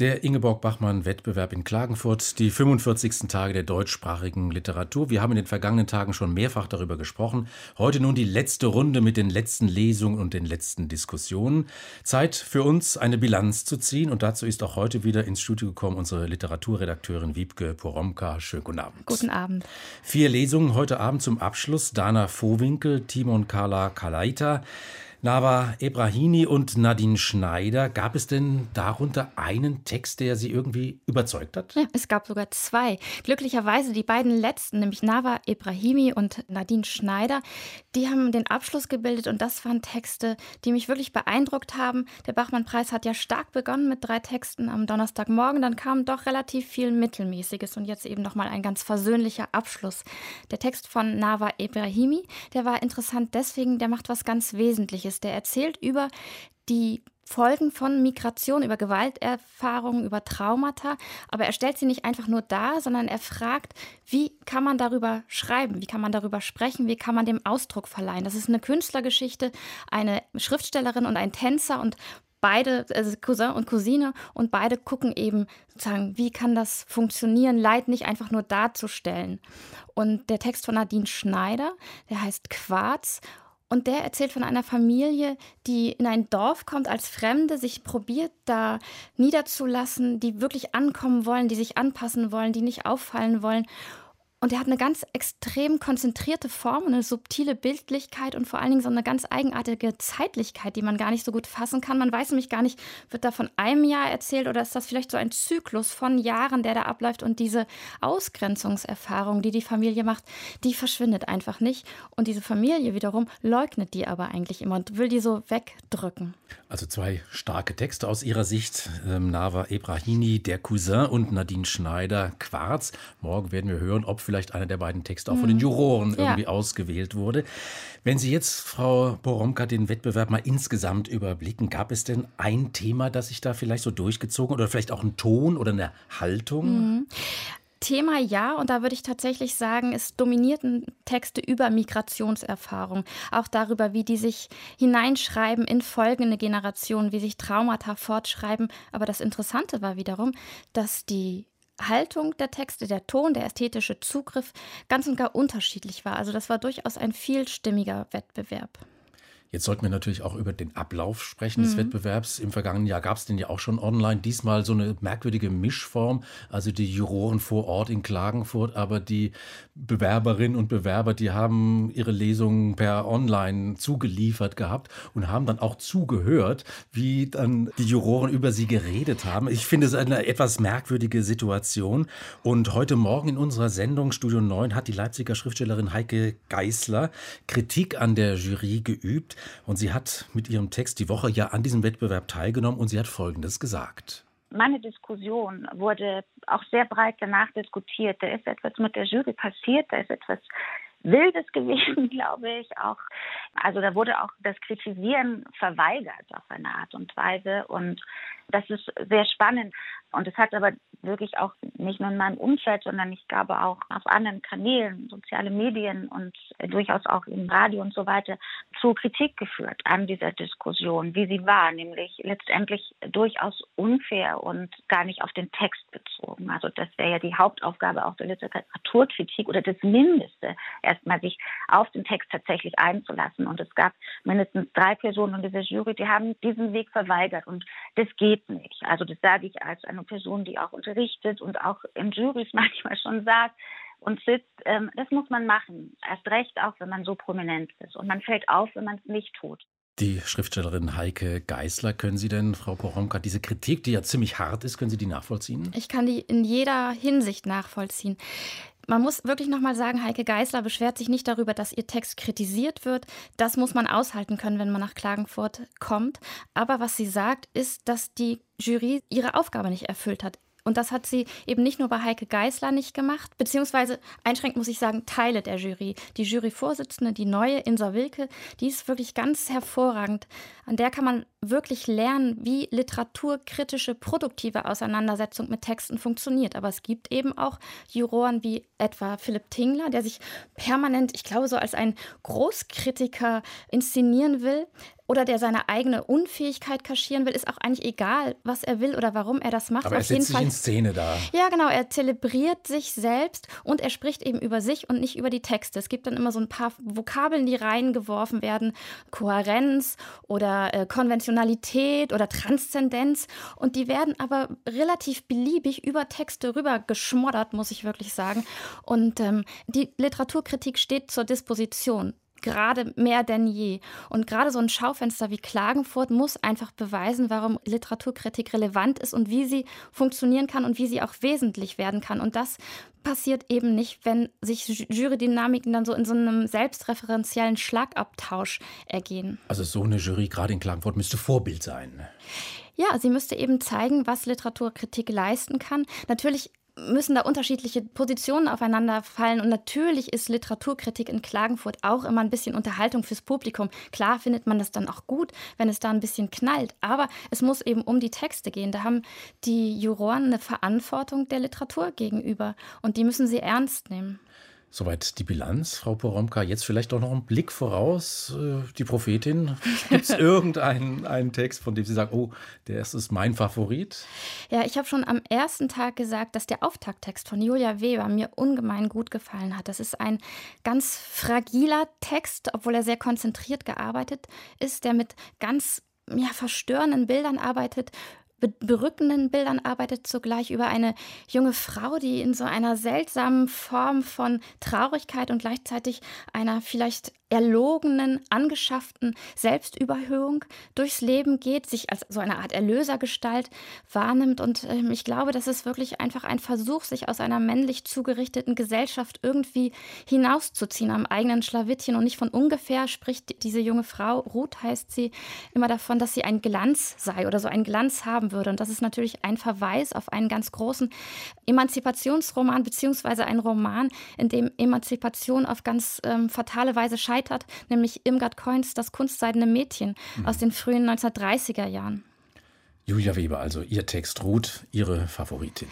der Ingeborg Bachmann-Wettbewerb in Klagenfurt, die 45. Tage der deutschsprachigen Literatur. Wir haben in den vergangenen Tagen schon mehrfach darüber gesprochen. Heute nun die letzte Runde mit den letzten Lesungen und den letzten Diskussionen. Zeit für uns, eine Bilanz zu ziehen. Und dazu ist auch heute wieder ins Studio gekommen unsere Literaturredakteurin Wiebke Poromka. Schönen guten Abend. Guten Abend. Vier Lesungen heute Abend zum Abschluss. Dana Vohwinkel, Timon Kala Kalaita. Nava Ebrahini und Nadine Schneider. Gab es denn darunter einen Text, der Sie irgendwie überzeugt hat? Ja, es gab sogar zwei. Glücklicherweise die beiden letzten, nämlich Nava Ebrahimi und Nadine Schneider, die haben den Abschluss gebildet und das waren Texte, die mich wirklich beeindruckt haben. Der Bachmann-Preis hat ja stark begonnen mit drei Texten am Donnerstagmorgen, dann kam doch relativ viel Mittelmäßiges und jetzt eben nochmal ein ganz versöhnlicher Abschluss. Der Text von Nava Ebrahimi, der war interessant deswegen, der macht was ganz Wesentliches ist. Der erzählt über die Folgen von Migration, über Gewalterfahrungen, über Traumata. Aber er stellt sie nicht einfach nur dar, sondern er fragt, wie kann man darüber schreiben, wie kann man darüber sprechen, wie kann man dem Ausdruck verleihen. Das ist eine Künstlergeschichte, eine Schriftstellerin und ein Tänzer und beide, also Cousin und Cousine, und beide gucken eben sozusagen, wie kann das funktionieren, Leid nicht einfach nur darzustellen. Und der Text von Nadine Schneider, der heißt Quarz und der erzählt von einer Familie, die in ein Dorf kommt als Fremde, sich probiert, da niederzulassen, die wirklich ankommen wollen, die sich anpassen wollen, die nicht auffallen wollen. Und er hat eine ganz extrem konzentrierte Form, eine subtile Bildlichkeit und vor allen Dingen so eine ganz eigenartige Zeitlichkeit, die man gar nicht so gut fassen kann. Man weiß nämlich gar nicht, wird da von einem Jahr erzählt oder ist das vielleicht so ein Zyklus von Jahren, der da abläuft und diese Ausgrenzungserfahrung, die die Familie macht, die verschwindet einfach nicht. Und diese Familie wiederum leugnet die aber eigentlich immer und will die so wegdrücken. Also zwei starke Texte aus ihrer Sicht. Ähm, Nava Ebrahini, der Cousin und Nadine Schneider, Quarz. Morgen werden wir hören, ob vielleicht vielleicht einer der beiden Texte auch von den hm. Juroren ja. irgendwie ausgewählt wurde. Wenn Sie jetzt, Frau Boromka, den Wettbewerb mal insgesamt überblicken, gab es denn ein Thema, das sich da vielleicht so durchgezogen oder vielleicht auch ein Ton oder eine Haltung? Mhm. Thema ja, und da würde ich tatsächlich sagen, es dominierten Texte über Migrationserfahrung, auch darüber, wie die sich hineinschreiben in folgende Generationen, wie sich Traumata fortschreiben. Aber das Interessante war wiederum, dass die Haltung der Texte, der Ton, der ästhetische Zugriff ganz und gar unterschiedlich war. Also das war durchaus ein vielstimmiger Wettbewerb. Jetzt sollten wir natürlich auch über den Ablauf sprechen des mhm. Wettbewerbs. Im vergangenen Jahr gab es den ja auch schon online. Diesmal so eine merkwürdige Mischform. Also die Juroren vor Ort in Klagenfurt, aber die Bewerberinnen und Bewerber, die haben ihre Lesungen per Online zugeliefert gehabt und haben dann auch zugehört, wie dann die Juroren über sie geredet haben. Ich finde es eine etwas merkwürdige Situation. Und heute Morgen in unserer Sendung Studio 9 hat die Leipziger Schriftstellerin Heike Geißler Kritik an der Jury geübt. Und sie hat mit ihrem Text die Woche ja an diesem Wettbewerb teilgenommen und sie hat Folgendes gesagt. Meine Diskussion wurde auch sehr breit danach diskutiert. Da ist etwas mit der Jury passiert, da ist etwas Wildes gewesen, glaube ich. Auch, also da wurde auch das Kritisieren verweigert auf eine Art und Weise. Und das ist sehr spannend. Und es hat aber wirklich auch nicht nur in meinem Umfeld, sondern ich glaube auch auf anderen Kanälen, soziale Medien und durchaus auch im Radio und so weiter zu Kritik geführt an dieser Diskussion, wie sie war, nämlich letztendlich durchaus unfair und gar nicht auf den Text bezogen. Also das wäre ja die Hauptaufgabe auch der Literaturkritik oder das Mindeste, erstmal sich auf den Text tatsächlich einzulassen. Und es gab mindestens drei Personen in dieser Jury, die haben diesen Weg verweigert und das geht nicht. Also das sage ich als eine Person, die auch unterrichtet und auch in Juries manchmal schon sagt und sitzt, ähm, das muss man machen. Erst recht auch, wenn man so prominent ist. Und man fällt auf, wenn man es nicht tut. Die Schriftstellerin Heike Geißler, können Sie denn, Frau Poromka, diese Kritik, die ja ziemlich hart ist, können Sie die nachvollziehen? Ich kann die in jeder Hinsicht nachvollziehen. Man muss wirklich nochmal sagen, Heike Geißler beschwert sich nicht darüber, dass ihr Text kritisiert wird. Das muss man aushalten können, wenn man nach Klagenfurt kommt. Aber was sie sagt, ist, dass die Jury ihre Aufgabe nicht erfüllt hat. Und das hat sie eben nicht nur bei Heike Geißler nicht gemacht, beziehungsweise einschränkend muss ich sagen, Teile der Jury. Die Juryvorsitzende, die neue Insa Wilke, die ist wirklich ganz hervorragend. An der kann man wirklich lernen, wie literaturkritische, produktive Auseinandersetzung mit Texten funktioniert. Aber es gibt eben auch Juroren wie etwa Philipp Tingler, der sich permanent, ich glaube, so als ein Großkritiker inszenieren will oder der seine eigene Unfähigkeit kaschieren will, ist auch eigentlich egal, was er will oder warum er das macht. Aber er Auf setzt jeden sich Fall, in Szene da. ja, genau. Er zelebriert sich selbst und er spricht eben über sich und nicht über die Texte. Es gibt dann immer so ein paar Vokabeln, die reingeworfen werden: Kohärenz oder äh, Konventionalität oder Transzendenz. Und die werden aber relativ beliebig über Texte rüber geschmoddert, muss ich wirklich sagen. Und ähm, die Literaturkritik steht zur Disposition gerade mehr denn je. Und gerade so ein Schaufenster wie Klagenfurt muss einfach beweisen, warum Literaturkritik relevant ist und wie sie funktionieren kann und wie sie auch wesentlich werden kann. Und das passiert eben nicht, wenn sich Jurydynamiken dann so in so einem selbstreferenziellen Schlagabtausch ergehen. Also so eine Jury gerade in Klagenfurt müsste Vorbild sein. Ja, sie müsste eben zeigen, was Literaturkritik leisten kann. Natürlich müssen da unterschiedliche Positionen aufeinander fallen. Und natürlich ist Literaturkritik in Klagenfurt auch immer ein bisschen Unterhaltung fürs Publikum. Klar findet man das dann auch gut, wenn es da ein bisschen knallt. Aber es muss eben um die Texte gehen. Da haben die Juroren eine Verantwortung der Literatur gegenüber. Und die müssen sie ernst nehmen. Soweit die Bilanz, Frau Poromka. Jetzt vielleicht doch noch ein Blick voraus. Äh, die Prophetin. Gibt es irgendeinen einen Text, von dem Sie sagen, oh, der ist mein Favorit? Ja, ich habe schon am ersten Tag gesagt, dass der Auftakttext von Julia Weber mir ungemein gut gefallen hat. Das ist ein ganz fragiler Text, obwohl er sehr konzentriert gearbeitet ist, der mit ganz ja, verstörenden Bildern arbeitet, berückenden Bildern arbeitet zugleich über eine junge Frau, die in so einer seltsamen Form von Traurigkeit und gleichzeitig einer vielleicht erlogenen, angeschafften Selbstüberhöhung durchs Leben geht, sich als so eine Art Erlösergestalt wahrnimmt. Und ähm, ich glaube, das ist wirklich einfach ein Versuch, sich aus einer männlich zugerichteten Gesellschaft irgendwie hinauszuziehen am eigenen Schlawittchen. Und nicht von ungefähr spricht diese junge Frau, Ruth heißt sie, immer davon, dass sie ein Glanz sei oder so einen Glanz haben würde. Und das ist natürlich ein Verweis auf einen ganz großen Emanzipationsroman, beziehungsweise ein Roman, in dem Emanzipation auf ganz ähm, fatale Weise scheitert nämlich Irmgard Coins Das kunstseidene Mädchen mhm. aus den frühen 1930er Jahren. Julia Weber, also Ihr Text Ruth, Ihre Favoritin.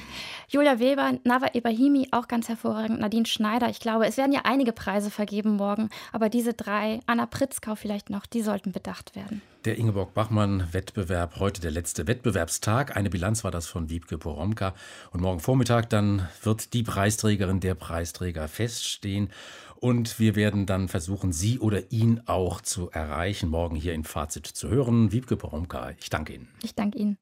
Julia Weber, Nava Ibrahimi, auch ganz hervorragend, Nadine Schneider. Ich glaube, es werden ja einige Preise vergeben morgen, aber diese drei, Anna Pritzkau vielleicht noch, die sollten bedacht werden. Der Ingeborg-Bachmann-Wettbewerb, heute der letzte Wettbewerbstag. Eine Bilanz war das von Wiebke Poromka. Und morgen Vormittag dann wird die Preisträgerin, der Preisträger feststehen. Und wir werden dann versuchen, Sie oder ihn auch zu erreichen, morgen hier in Fazit zu hören. Wiebke Poromka, ich danke Ihnen. Ich danke Ihnen.